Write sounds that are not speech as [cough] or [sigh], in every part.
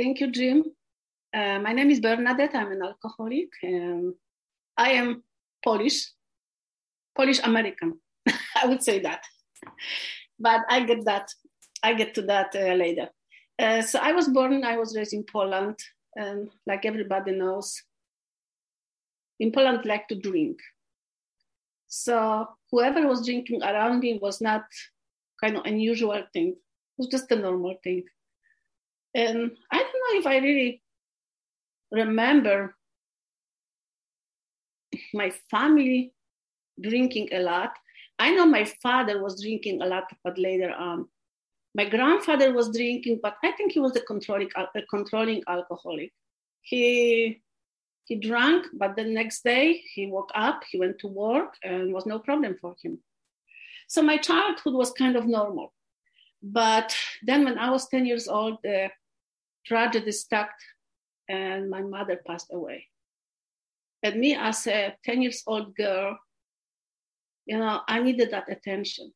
Thank you, Jim. Uh, my name is Bernadette. I'm an alcoholic. Um, I am Polish, Polish American. [laughs] I would say that, but I get that. I get to that uh, later. Uh, so I was born. I was raised in Poland, and like everybody knows, in Poland, like to drink. So whoever was drinking around me was not kind of unusual thing. It was just a normal thing. And I if I really remember my family drinking a lot. I know my father was drinking a lot, but later on, my grandfather was drinking, but I think he was a controlling, a controlling alcoholic. He he drank, but the next day he woke up, he went to work, and was no problem for him. So my childhood was kind of normal. But then when I was 10 years old, the tragedy struck and my mother passed away. And me as a 10 years old girl, you know, I needed that attention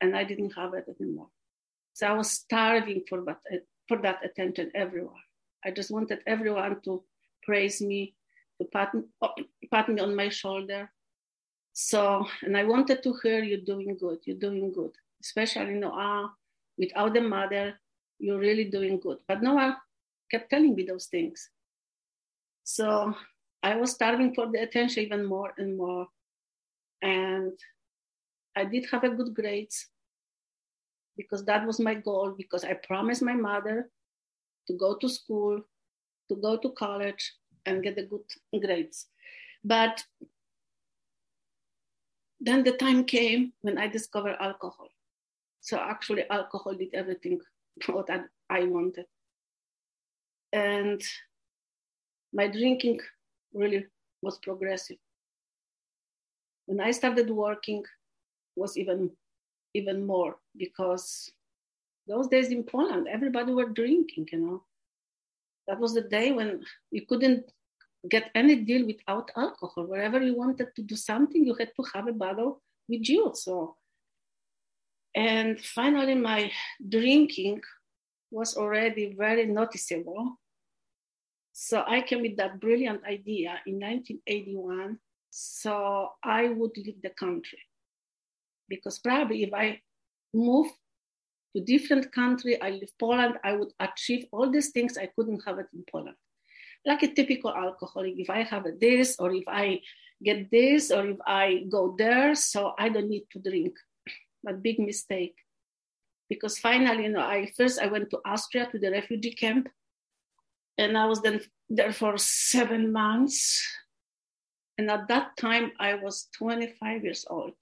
and I didn't have it anymore. So I was starving for that, for that attention everywhere. I just wanted everyone to praise me, to pat, pat me on my shoulder. So, and I wanted to hear you're doing good, you're doing good, especially, you know, ah, without the mother, you're really doing good. But no one kept telling me those things. So I was starving for the attention even more and more. And I did have a good grades because that was my goal because I promised my mother to go to school, to go to college and get the good grades. But then the time came when I discovered alcohol. So actually alcohol did everything [laughs] what I wanted. And my drinking really was progressive. When I started working, was even even more because those days in Poland, everybody were drinking, you know. That was the day when you couldn't get any deal without alcohol. Wherever you wanted to do something, you had to have a bottle with you. So, and finally, my drinking was already very noticeable. So I came with that brilliant idea in 1981. So I would leave the country because probably if I move to different country, I leave Poland, I would achieve all these things I couldn't have it in Poland. Like a typical alcoholic, if I have this or if I get this or if I go there, so I don't need to drink. But big mistake because finally, you know, I first I went to Austria to the refugee camp, and I was then there for seven months. And at that time, I was 25 years old.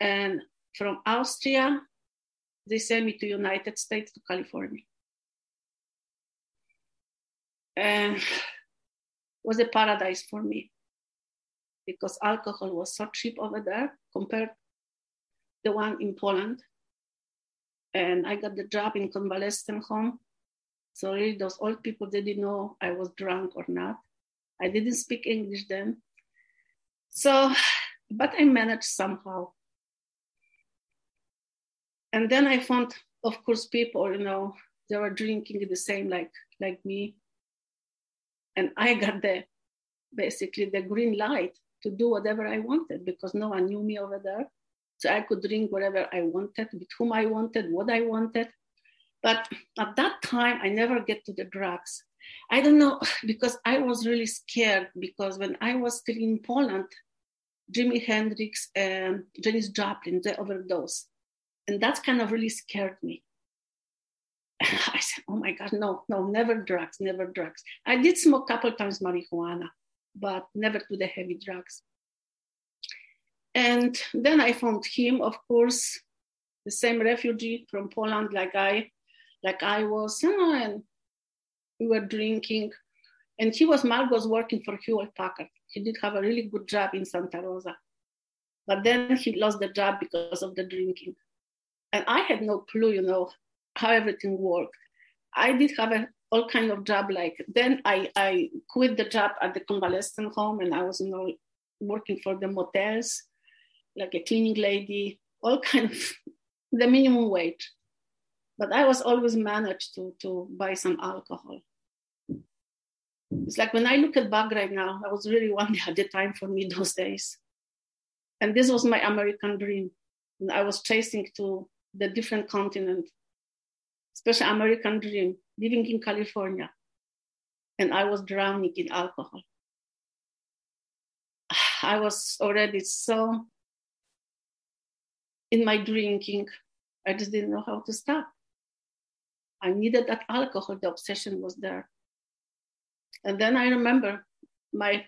And from Austria, they sent me to United States to California. And it [sighs] was a paradise for me because alcohol was so cheap over there compared the one in Poland and I got the job in convalescent home. So really, those old people they didn't know I was drunk or not. I didn't speak English then. So, but I managed somehow. And then I found, of course, people, you know, they were drinking the same like like me. And I got the basically the green light to do whatever I wanted because no one knew me over there. So I could drink whatever I wanted, with whom I wanted, what I wanted. But at that time, I never get to the drugs. I don't know, [sighs] because I was really scared because when I was still in Poland, Jimi Hendrix and Janis Joplin, they overdosed. And that kind of really scared me. [sighs] I said, oh my God, no, no, never drugs, never drugs. I did smoke a couple times marijuana, but never to the heavy drugs. And then I found him, of course, the same refugee from Poland, like I, like I was, and we were drinking. And he was Margos working for Hewlett Packard. He did have a really good job in Santa Rosa, but then he lost the job because of the drinking. And I had no clue, you know, how everything worked. I did have a all kind of job like then I, I quit the job at the convalescent home and I was you know working for the motels like a cleaning lady, all [laughs] kind of the minimum wage. but I was always managed to, to buy some alcohol. It's like when I look at back right now, I was really one day [laughs] at the time for me those days. And this was my American dream. And I was chasing to the different continent, especially American dream, living in California. And I was drowning in alcohol. [sighs] I was already so in my drinking, I just didn't know how to stop. I needed that alcohol, the obsession was there. And then I remember my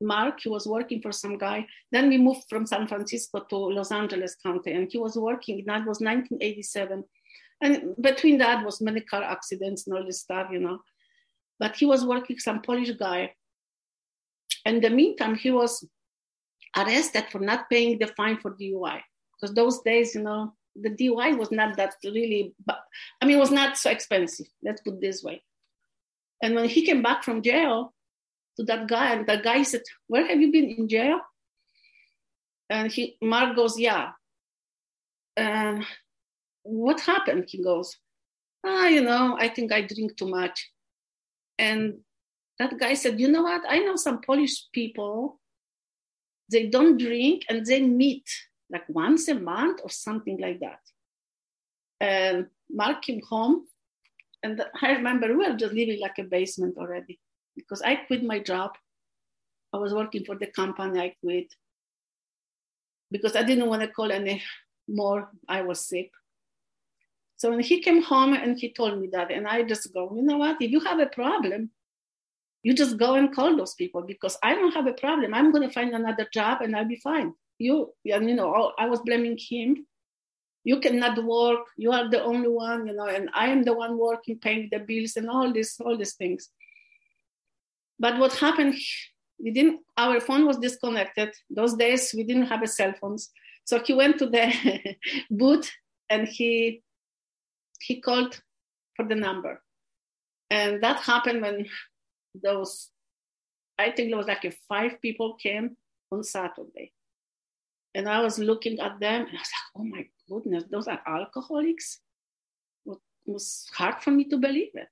Mark, he was working for some guy. Then we moved from San Francisco to Los Angeles County, and he was working. That was 1987, and between that was many car accidents and all this stuff, you know. But he was working some Polish guy. In the meantime, he was arrested for not paying the fine for DUI because those days, you know, the DUI was not that really. I mean, it was not so expensive. Let's put this way. And when he came back from jail, to that guy, and the guy said, Where have you been in jail? And he Mark goes, Yeah. What happened? He goes, Ah, you know, I think I drink too much. And that guy said, You know what? I know some Polish people, they don't drink and they meet like once a month or something like that. And Mark came home, and I remember we were just living like a basement already because I quit my job. I was working for the company, I quit because I didn't want to call any more. I was sick. So when he came home and he told me that, and I just go, you know what? If you have a problem, you just go and call those people because I don't have a problem. I'm going to find another job and I'll be fine. You, and you know, I was blaming him. You cannot work. You are the only one, you know, and I am the one working, paying the bills and all this, all these things. But what happened, we didn't, our phone was disconnected. Those days we didn't have a cell phones. So he went to the [laughs] booth and he he called for the number. And that happened when those, I think there was like five people came on Saturday. And I was looking at them and I was like, oh my goodness, those are alcoholics? It was hard for me to believe it.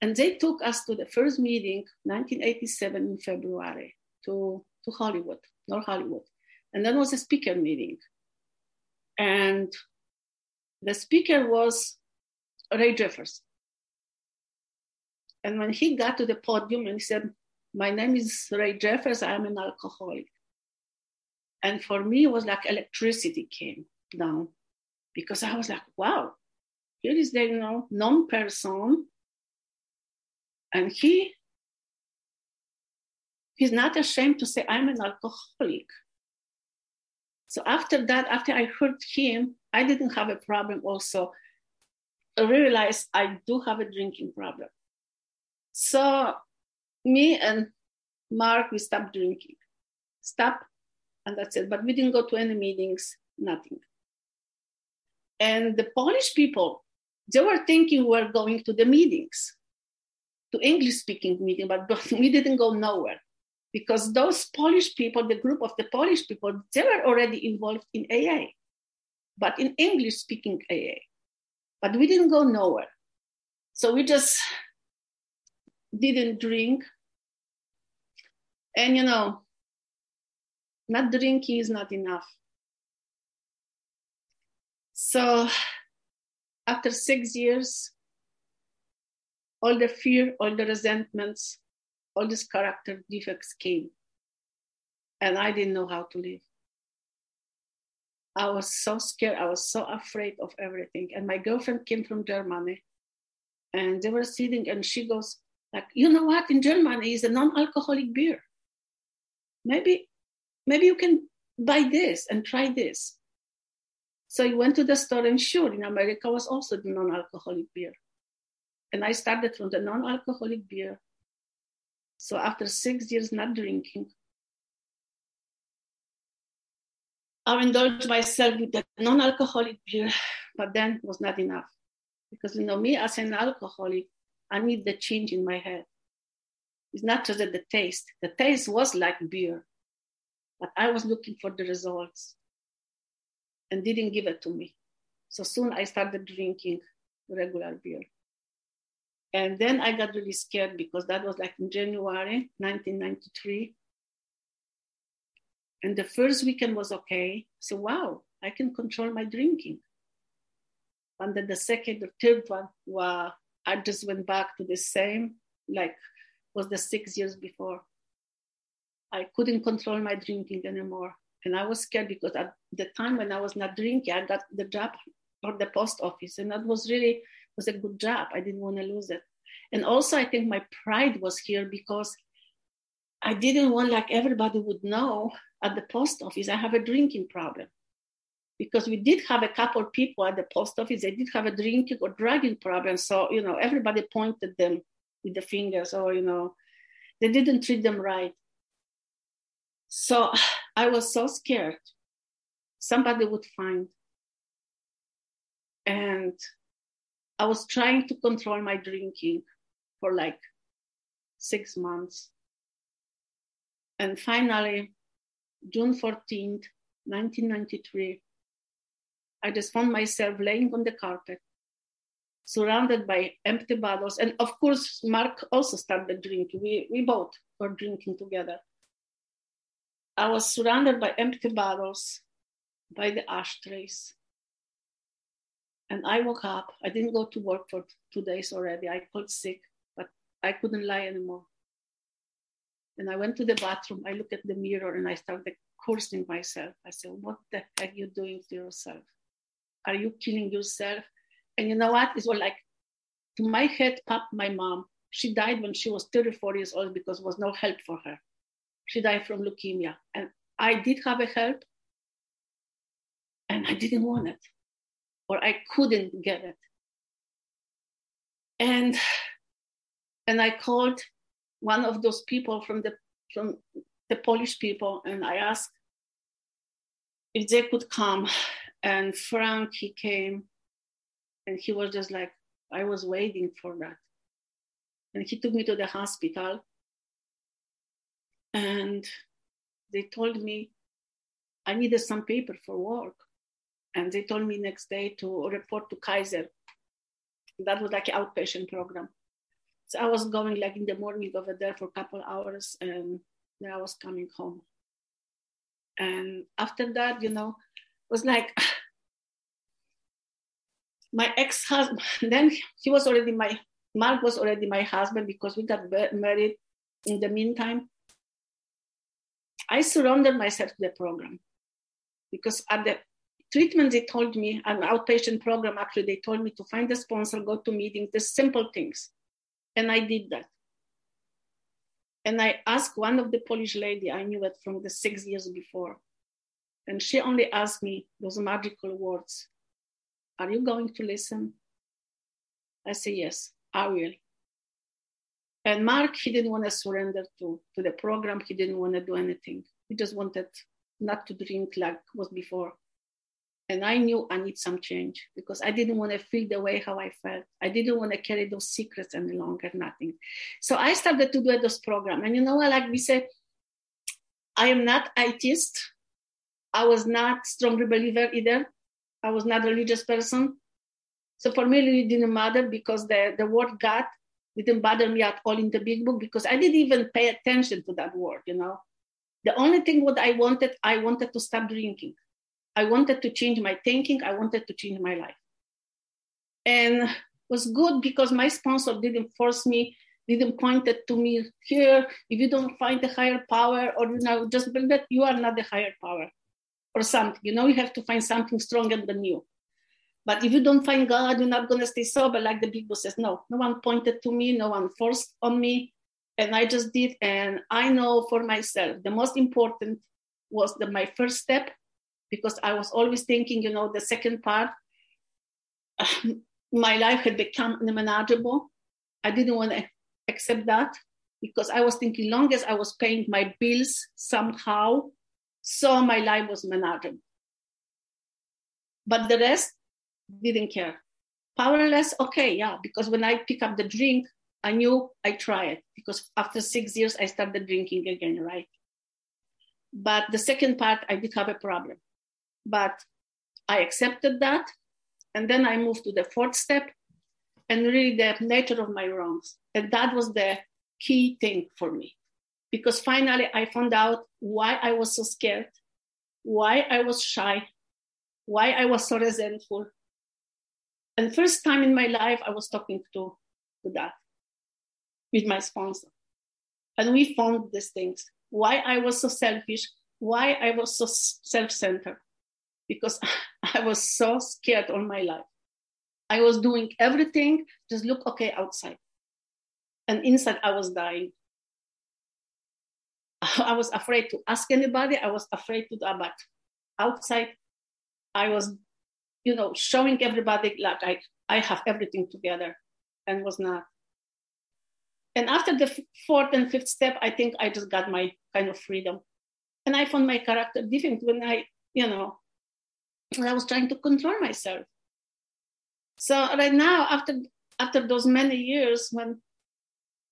And they took us to the first meeting, 1987 in February, to, to Hollywood, North Hollywood. And then was a speaker meeting. And the speaker was Ray Jeffers. And when he got to the podium and he said, My name is Ray Jeffers, I'm an alcoholic. And for me, it was like electricity came down because I was like, wow, here is the you know, non person and he he's not ashamed to say, I'm an alcoholic. So after that, after I heard him, I didn't have a problem also. I realized I do have a drinking problem. So me and Mark, we stopped drinking. Stop, and that's it. But we didn't go to any meetings, nothing. And the Polish people, they were thinking we were going to the meetings to English speaking meeting, but [laughs] we didn't go nowhere because those Polish people, the group of the Polish people, they were already involved in AA, but in English speaking AA. But we didn't go nowhere. So we just didn't drink. And you know, not drinking is not enough. So after six years, all the fear, all the resentments, all these character defects came. And I didn't know how to live. I was so scared. I was so afraid of everything. And my girlfriend came from Germany and they were sitting and she goes, like, you know what? In Germany is a non-alcoholic beer. Maybe, maybe you can buy this and try this. So I went to the store and sure, in America was also the non-alcoholic beer. And I started from the non alcoholic beer. So after six years not drinking, I indulged myself with the non alcoholic beer, but then was not enough. Because, you know, me as an alcoholic, I need the change in my head. It's not just the taste. The taste was like beer, but I was looking for the results and didn't give it to me. So soon I started drinking regular beer. And then I got really scared because that was like in January 1993. And the first weekend was okay. So, wow, I can control my drinking. And then the second or third one, wow, I just went back to the same, like was the six years before. I couldn't control my drinking anymore. And I was scared because at the time when I was not drinking, I got the job or the post office. And that was really was a good job. I didn't want to lose it. And also I think my pride was here because I didn't want like everybody would know at the post office I have a drinking problem. Because we did have a couple people at the post office, they did have a drinking or drugging problem. So, you know, everybody pointed them with the fingers or, you know, they didn't treat them right. So [sighs] I was so scared somebody would find. And I was trying to control my drinking for like six months. And finally, June 14th, 1993, I just found myself laying on the carpet, surrounded by empty bottles. And of course, Mark also started drinking. We, we both were drinking together. I was surrounded by empty bottles, by the ashtrays. And I woke up. I didn't go to work for two days already. I called sick, but I couldn't lie anymore. And I went to the bathroom. I looked at the mirror and I started cursing myself. I said, What the heck are you doing to yourself? Are you killing yourself? And you know what? It was like to my head popped my mom. She died when she was 34 years old because there was no help for her. She died from leukemia. And I did have a help, and I didn't want it, or I couldn't get it. And and I called one of those people from the from the Polish people, and I asked if they could come. And Frank, he came, and he was just like, I was waiting for that. And he took me to the hospital, and they told me I needed some paper for work. And they told me next day to report to Kaiser. That was like an outpatient program. So I was going like in the morning over there for a couple hours and then I was coming home. And after that, you know, it was like [sighs] my ex-husband, [laughs] then he was already my, Mark was already my husband because we got married in the meantime. I surrendered myself to the program because at the treatment they told me, an outpatient program actually, they told me to find a sponsor, go to meetings, the simple things. And I did that. And I asked one of the Polish lady, I knew it from the six years before. And she only asked me those magical words. Are you going to listen? I say, yes, I will. And Mark, he didn't want to surrender to, to the program. He didn't want to do anything. He just wanted not to drink like was before. And I knew I need some change because I didn't want to feel the way how I felt. I didn't want to carry those secrets any longer, nothing. So I started to do those program. And you know what, like we said, I am not atheist. I was not strong believer either. I was not a religious person. So for me, it didn't matter because the, the word God didn't bother me at all in the big book because I didn't even pay attention to that word, you know. The only thing what I wanted, I wanted to stop drinking. I wanted to change my thinking. I wanted to change my life. And was good because my sponsor didn't force me, didn't point it to me here. If you don't find the higher power, or you know, just believe that you are not the higher power, or something. You know, you have to find something stronger than you. But if you don't find God, you're not going to stay sober, like the Bible says. No, no one pointed to me, no one forced on me. And I just did. And I know for myself, the most important was the, my first step, because I was always thinking, you know, the second part, [sighs] my life had become unmanageable. I didn't want to accept that because I was thinking, long as I was paying my bills somehow, so my life was manageable. But the rest, didn't care. Powerless, okay, yeah, because when I pick up the drink, I knew I it because after six years I started drinking again, right? But the second part, I did have a problem. But I accepted that. And then I moved to the fourth step. and really the nature of my wrongs. And that was the key thing for me. Because finally I found out why I was so scared, why I was shy, why I was so resentful. And first time in my life I was talking to, to that with my sponsor. And we found these things. Why I was so selfish, why I was so self-centered. Because [laughs] I was so scared all my life. I was doing everything, just look okay outside. And inside, I was dying. [laughs] I was afraid to ask anybody. I was afraid to do but outside, I was, you know, showing everybody like I, I have everything together and was not. And after the fourth and fifth step, I think I just got my kind of freedom. And I found my character different when I, you know, I was trying to control myself. So right now, after after those many years, when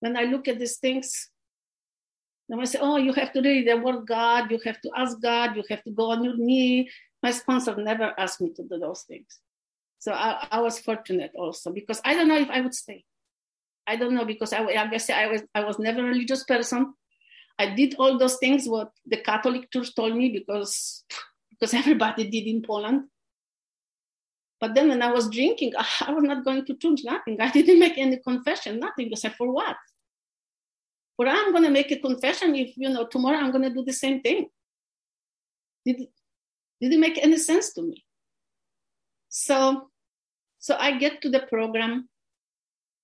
when I look at these things, then I say, "Oh, you have to read the word God. You have to ask God. You have to go on your knee." My sponsor never asked me to do those things, so I, I was fortunate also because I don't know if I would stay. I don't know because I, I guess I was I was never a religious person. I did all those things what the Catholic Church told me because because everybody did in Poland. But then when I was drinking, [laughs] I was not going to church, nothing. I didn't make any confession, nothing. I said, for what? For I'm to make a confession if, you know, tomorrow I'm to do the same thing. Did, did it make any sense to me? So, so I get to the program,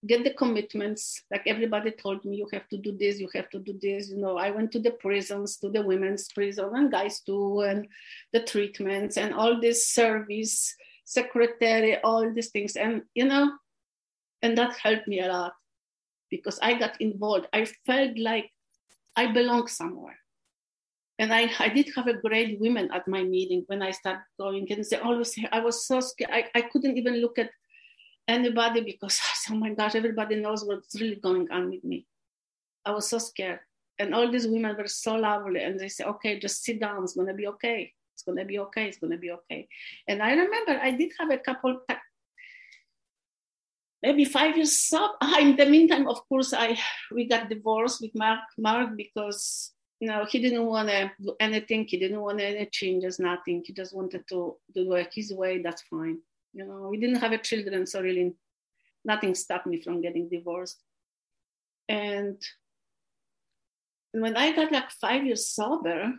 get the commitments. Like everybody told me, you have to do this, you have to do this. You know, I went to the prisons, to the women's prison and guys too, and the treatments and all this service secretary, all these things. And, you know, and that helped me a lot because I got involved. I felt like I belong somewhere. And I, I did have a great women at my meeting when I started going and they always say, I was so scared. I, I couldn't even look at anybody because, [laughs] oh my gosh, everybody knows what's really going on with me. I was so scared. And all these women were so lovely. And they say, okay, just sit down. It's going to be okay. It's going to be okay. It's going to be okay. And I remember I did have a couple, maybe five years up. [laughs] In the meantime, of course, I we got divorced with Mark, Mark because know he didn't want to do anything. He didn't want any changes, nothing. He just wanted to do work his way. That's fine. You know, we didn't have a children, so really nothing stopped me from getting divorced. And when I got like five years sober,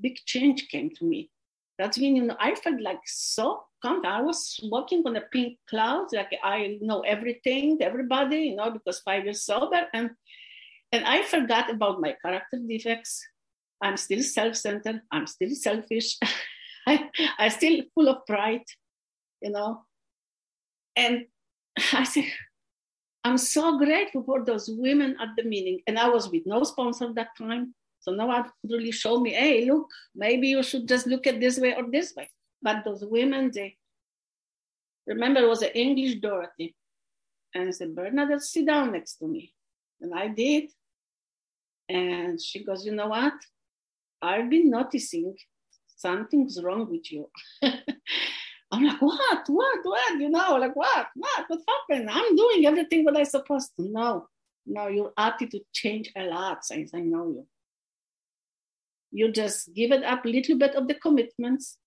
big change came to me. That's when you know I felt like so confident. I was walking on a pink cloud, like I know everything, everybody, you know, because five years sober, and and I forgot about my character defects. I'm still self-centered. I'm still selfish. [laughs] I I still full of pride, you know. And [laughs] I said, I'm so grateful for those women at the meeting. And I was with no sponsor that time. So no one really showed me, hey, look, maybe you should just look at this way or this way. But those women, they remember it was an English Dorothy. And I said, Bernadette, sit down next to me. And I did. And she goes, you know what? I've been noticing something's wrong with you. [laughs] I'm like, what? What? What? You know, like what? What? What happened? I'm doing everything what I'm supposed to. No, no, your attitude changed a lot since I know you you just give it up a little bit of the commitments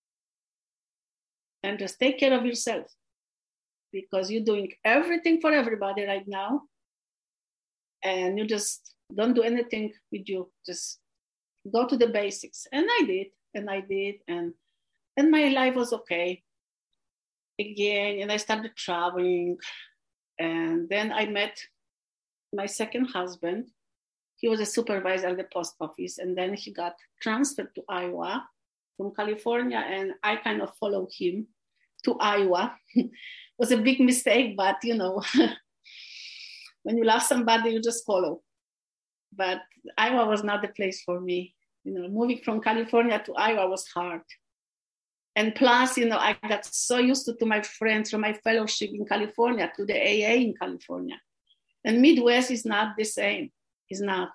and just take care of yourself because you're doing everything for everybody right now and you just don't do anything with you just go to the basics and i did and i did and and my life was okay again and i started traveling and then i met my second husband he was a supervisor at the post office and then he got transferred to Iowa from California and I kind of followed him to Iowa. [laughs] it was a big mistake, but you know, [laughs] when you love somebody, you just follow. But Iowa was not the place for me. You know, moving from California to Iowa was hard. And plus, you know, I got so used to, to my friends from my fellowship in California, to the AA in California. And Midwest is not the same is not.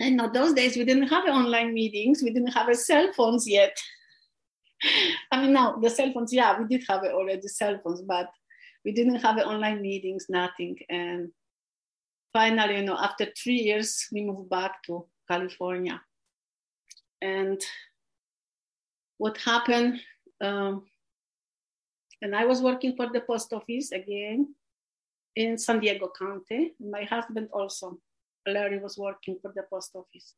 And now those days we didn't have online meetings, we didn't have cell phones yet. [laughs] I mean, now the cell phones, yeah, we did have already cell phones, but we didn't have online meetings, nothing. And finally, you know, after three years, we moved back to California. And what happened, um, and I was working for the post office again in San Diego County. My husband also, Larry, was working for the post office.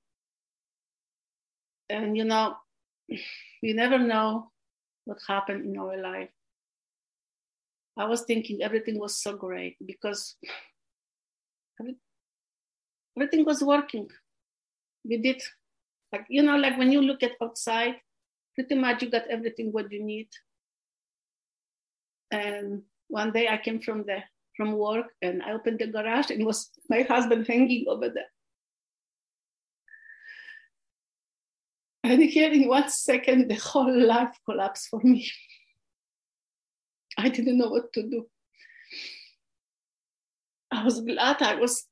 And you know, you never know what happened in our life. I was thinking everything was so great because everything was working. We did, like, you know, like when you look at outside, pretty much you got everything what you need. And one day I came from the from work and I opened the garage and was my husband hanging over there. And here in one second, the whole life collapsed for me. [laughs] I didn't know what to do. I was glad I was,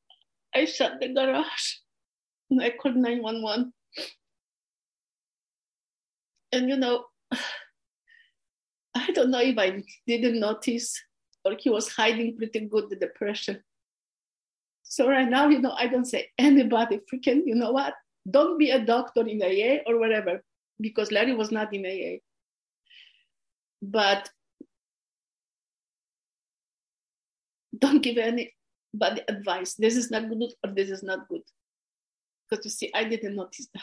I shut the garage and I called 911. And you know, I don't know if I didn't notice or he was hiding pretty good the depression. So right now, you know, I don't say anybody freaking, you know what? Don't be a doctor in AA or whatever, because Larry was not in AA. But don't give anybody advice. This is not good or this is not good. Because you see, I didn't notice that.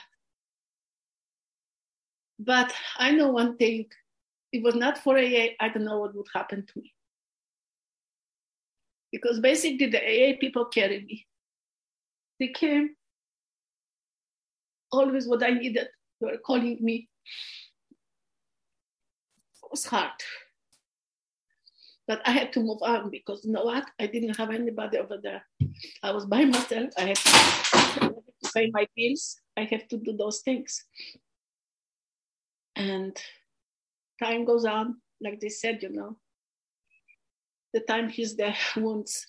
But I know one thing. It was not for AA, I don't know what would happen to me. Because basically the AA people carried me. They came always what I needed. They were calling me. It was hard. But I had to move on because you know what? I didn't have anybody over there. I was by myself. I had to pay my bills. I have to do those things. And time goes on, like they said, you know. The time heals the [laughs] wounds.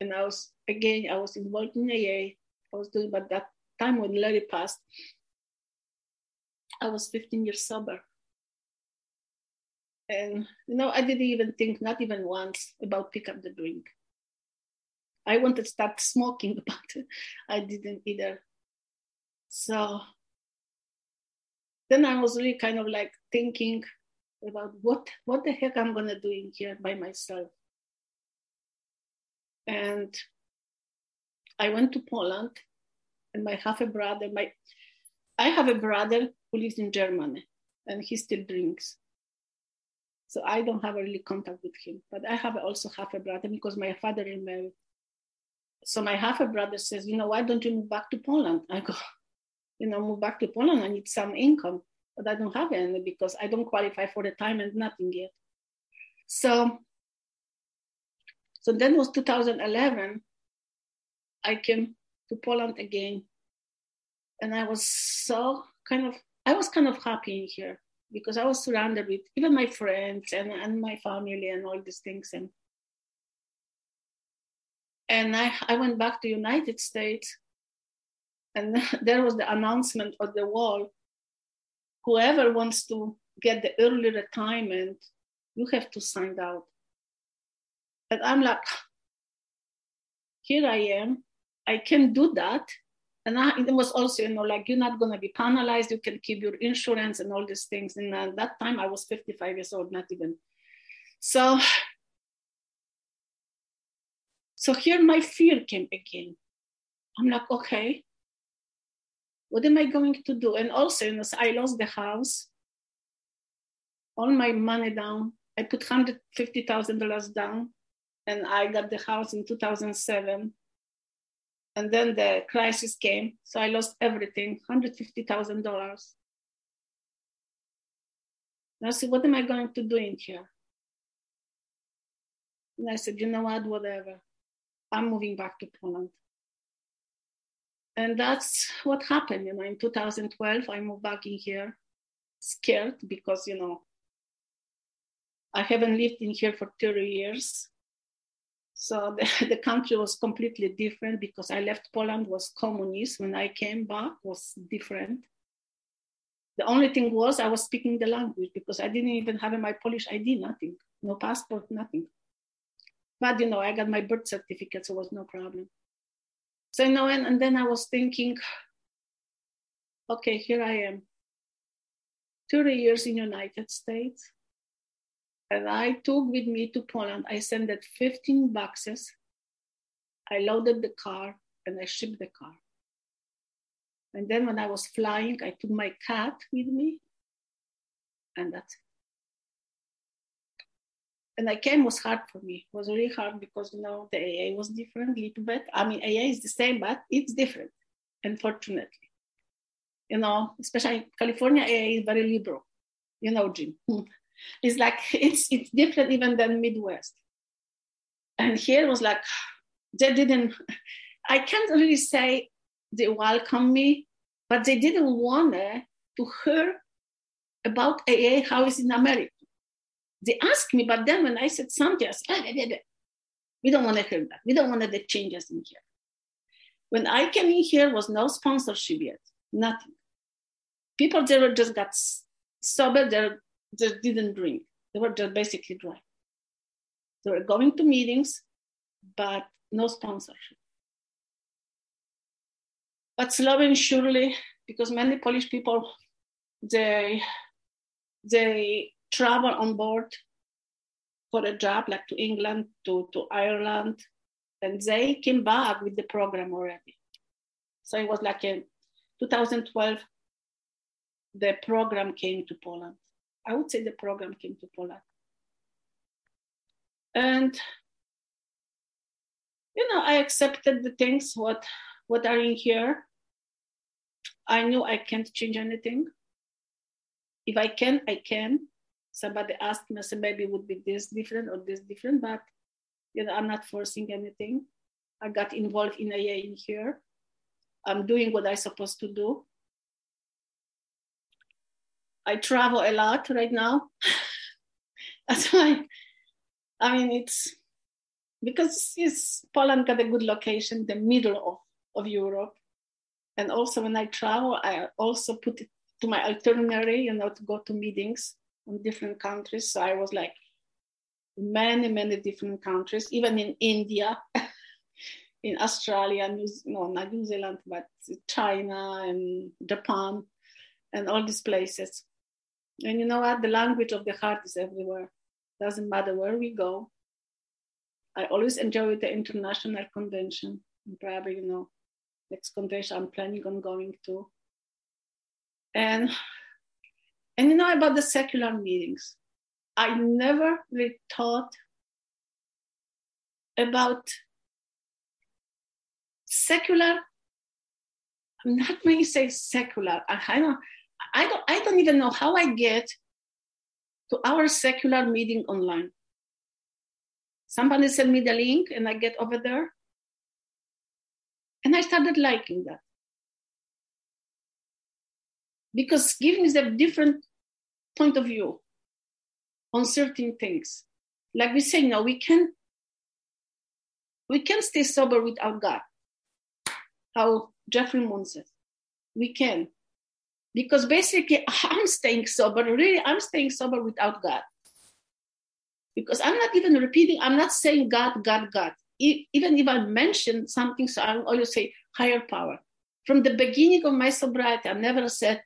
And I was again, I was involved in AA. I was doing, but that time when Larry passed, I was 15 years sober. And you know, I didn't even think, not even once, about pick up the drink. I wanted to start smoking, [laughs] but I didn't either. So then I was really kind of like thinking about what what the heck I'm gonna do in here by myself. And I went to Poland and my half a brother, my I have a brother who lives in Germany and he still drinks. So I don't have really contact with him. But I have also half a brother because my father is married. So my half a brother says, you know, why don't you move back to Poland? [laughs] I go, you know, move back to Poland. I need some income, but I don't have any because I don't qualify for the time and nothing yet. So, so then was 2011. I came to Poland again, and I was so kind of, I was kind of happy in here because I was surrounded with even my friends and, and my family and all these things. And and I, I went back to United States and [laughs] there was the announcement on the wall. Whoever wants to get the early retirement, you have to sign out. And I'm like, here I am. I can do that and I, it was also, you know, like you're not going to be penalized. You can keep your insurance and all these things. And at that time, I was 55 years old, not even. So, so here my fear came again. I'm like, okay, what am I going to do? And also, you know, so I lost the house, all my money down. I put $150,000 down, and I got the house in 2007 and then the crisis came, so I lost everything $150,000. I said, What am I going to do in here? And I said, You know what? Whatever. I'm moving back to Poland. And that's what happened. You know, in 2012, I moved back in here, scared because, you know, I haven't lived in here for 30 years. So [laughs] the, the country was completely different because I left Poland was communist. When I came back was different. The only thing was I was speaking the language because I didn't even have my Polish ID, nothing. no passport, nothing. But you know, I got my birth certificate, so it was no problem. So you know, and, and then I was thinking, okay, here I am. 30 years in United States. And I took with me to Poland. I sent that 15 boxes. I loaded the car and I shipped the car. And then when I was flying, I took my cat with me. And that's it and I came was hard for me. It was really hard because you know the AA was different a little bit. I mean AA is the same, but it's different, unfortunately. You know, especially California AA is very liberal. You know, Jim. [laughs] It's like [laughs] it's it's different even than Midwest. And here was like they didn't. I can't really say they welcome me, but they didn't want to hear about AA how it's in America they asked me, but then when I said something, I said, ah, we don't want to hear that. We don't want the changes in here. When I came in here, was no sponsorship yet, nothing. People there just got sober, they just didn't drink. They were just basically dry. They were going to meetings, but no sponsorship. But slowly surely, because many Polish people, they they travel on board for a job, like to England, to, to Ireland, and they came back with the program already. So it was like in 2012, the program came to Poland. I would say the program came to Poland. And you know, I accepted the things what what are in here. I knew I can't change anything. If I can, I can somebody asked me, said, maybe would be this different or this different, but you know, I'm not forcing anything. I got involved in AA in here. I'm doing what I'm supposed to do. I travel a lot right now. [laughs] That's why, I mean, it's because it's Poland got a good location, the middle of, of Europe. And also when I travel, I also put it to my itinerary, you know, to go to meetings in different countries. So I was like many, many different countries, even in India, [laughs] in Australia, New, no, not New Zealand, but China and Japan and all these places. And you know what? The language of the heart is everywhere. Doesn't matter where we go. I always enjoy the international convention. Probably, you know, next convention I'm planning on going to. And and you know about the secular meetings, I never really thought about secular. I'm not going say secular. I don't, I don't, I don't even know how I get to our secular meeting online. Somebody sent me the link and I get over there. And I started liking that because giving is a different point of view on certain things. Like we say now, we can we can stay sober without God. How Jeffrey Moon says. We can. Because basically [laughs] I'm staying sober, really I'm staying sober without God. Because I'm not even repeating, I'm not saying God, God, God. Even if I mention something, so I always say higher power. From the beginning of my sobriety, I never said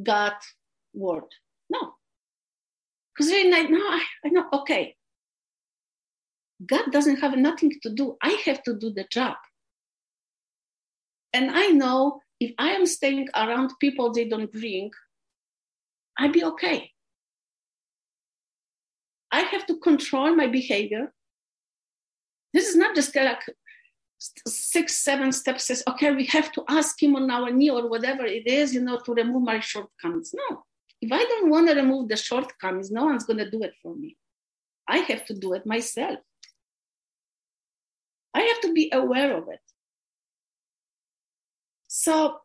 God word. No. Because then I know, I, I know, okay, God doesn't have nothing to do. I have to do the job. And I know if I am staying around people they don't drink, I'll be okay. I have to control my behavior. This is not just like six, seven steps says, okay, we have to ask him on our knee or whatever it is, you know, to remove my shortcomings. No. If I don't want to remove the shortcomings, no one's going to do it for me. I have to do it myself. I have to be aware of it. So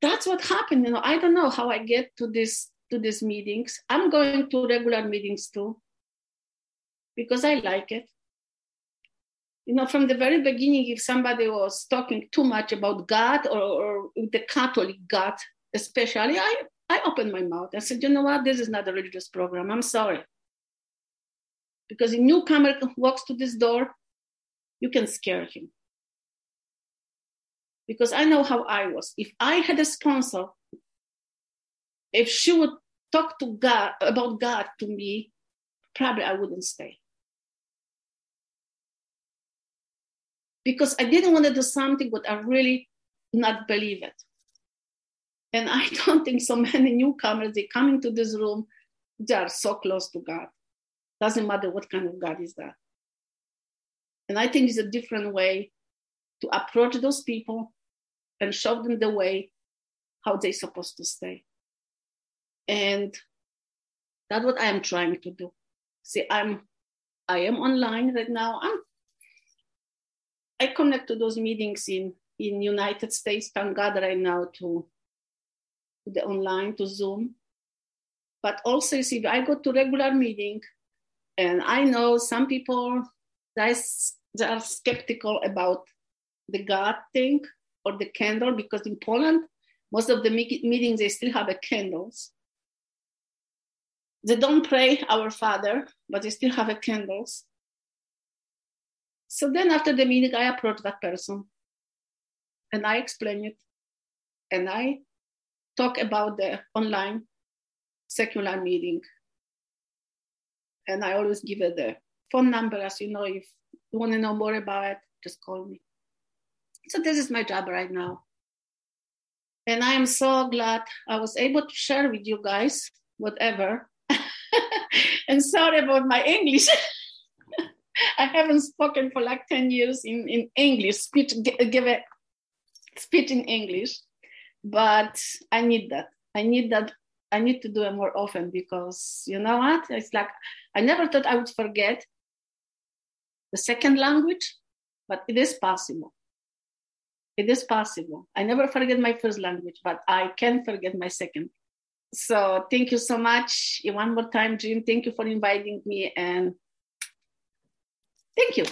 that's what happened. You know, I don't know how I get to this to these meetings. I'm going to regular meetings too because I like it you know, from the very beginning, if somebody was talking too much about God or, or the Catholic God, especially, I, I opened my mouth. I said, you know what, this is not a religious program. I'm sorry. Because a newcomer walks to this door, you can scare him. Because I know how I was. If I had a sponsor, if she would talk to God about God to me, probably I wouldn't stay. Because I didn't want to do something but I really not believe it. And I [laughs] don't think so many newcomers, they come into this room, they are so close to God. Doesn't matter what kind of God is that. And I think it's a different way to approach those people and show them the way how they're supposed to stay. And that's what I am trying to do. See, I'm I am online right now. I'm I connect to those meetings in in United States, thank God right now to, to the online to Zoom. But also, see, I go to regular meeting, and I know some people they are skeptical about the God thing or the candle because in Poland, most of the meetings they still have a candles. They don't pray Our Father, but they still have a candles. So then after the meeting, I approach that person and I explain it and I talk about the online secular meeting. And I always give it the phone number as you know, if you want to know more about it, just call me. So this is my job right now. And I am so glad I was able to share with you guys whatever. [laughs] and sorry about my English. [laughs] I haven't spoken for like 10 years in, in English, speech, give it, speak in English, but I need that. I need that. I need to do it more often because you know what? It's like I never thought I would forget the second language, but it is possible. It is possible. I never forget my first language, but I can forget my second. So thank you so much. One more time, Jim. Thank you for inviting me and thank you.